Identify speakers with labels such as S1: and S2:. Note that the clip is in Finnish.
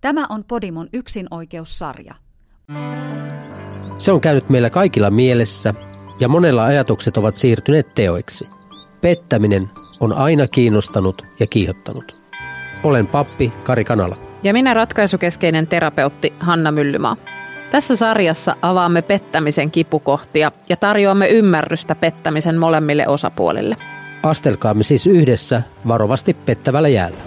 S1: Tämä on Podimon yksinoikeussarja.
S2: Se on käynyt meillä kaikilla mielessä ja monella ajatukset ovat siirtyneet teoiksi. Pettäminen on aina kiinnostanut ja kiihottanut. Olen pappi Kari Kanala.
S3: Ja minä ratkaisukeskeinen terapeutti Hanna Myllymaa. Tässä sarjassa avaamme pettämisen kipukohtia ja tarjoamme ymmärrystä pettämisen molemmille osapuolille.
S2: Astelkaamme siis yhdessä varovasti pettävällä jäällä.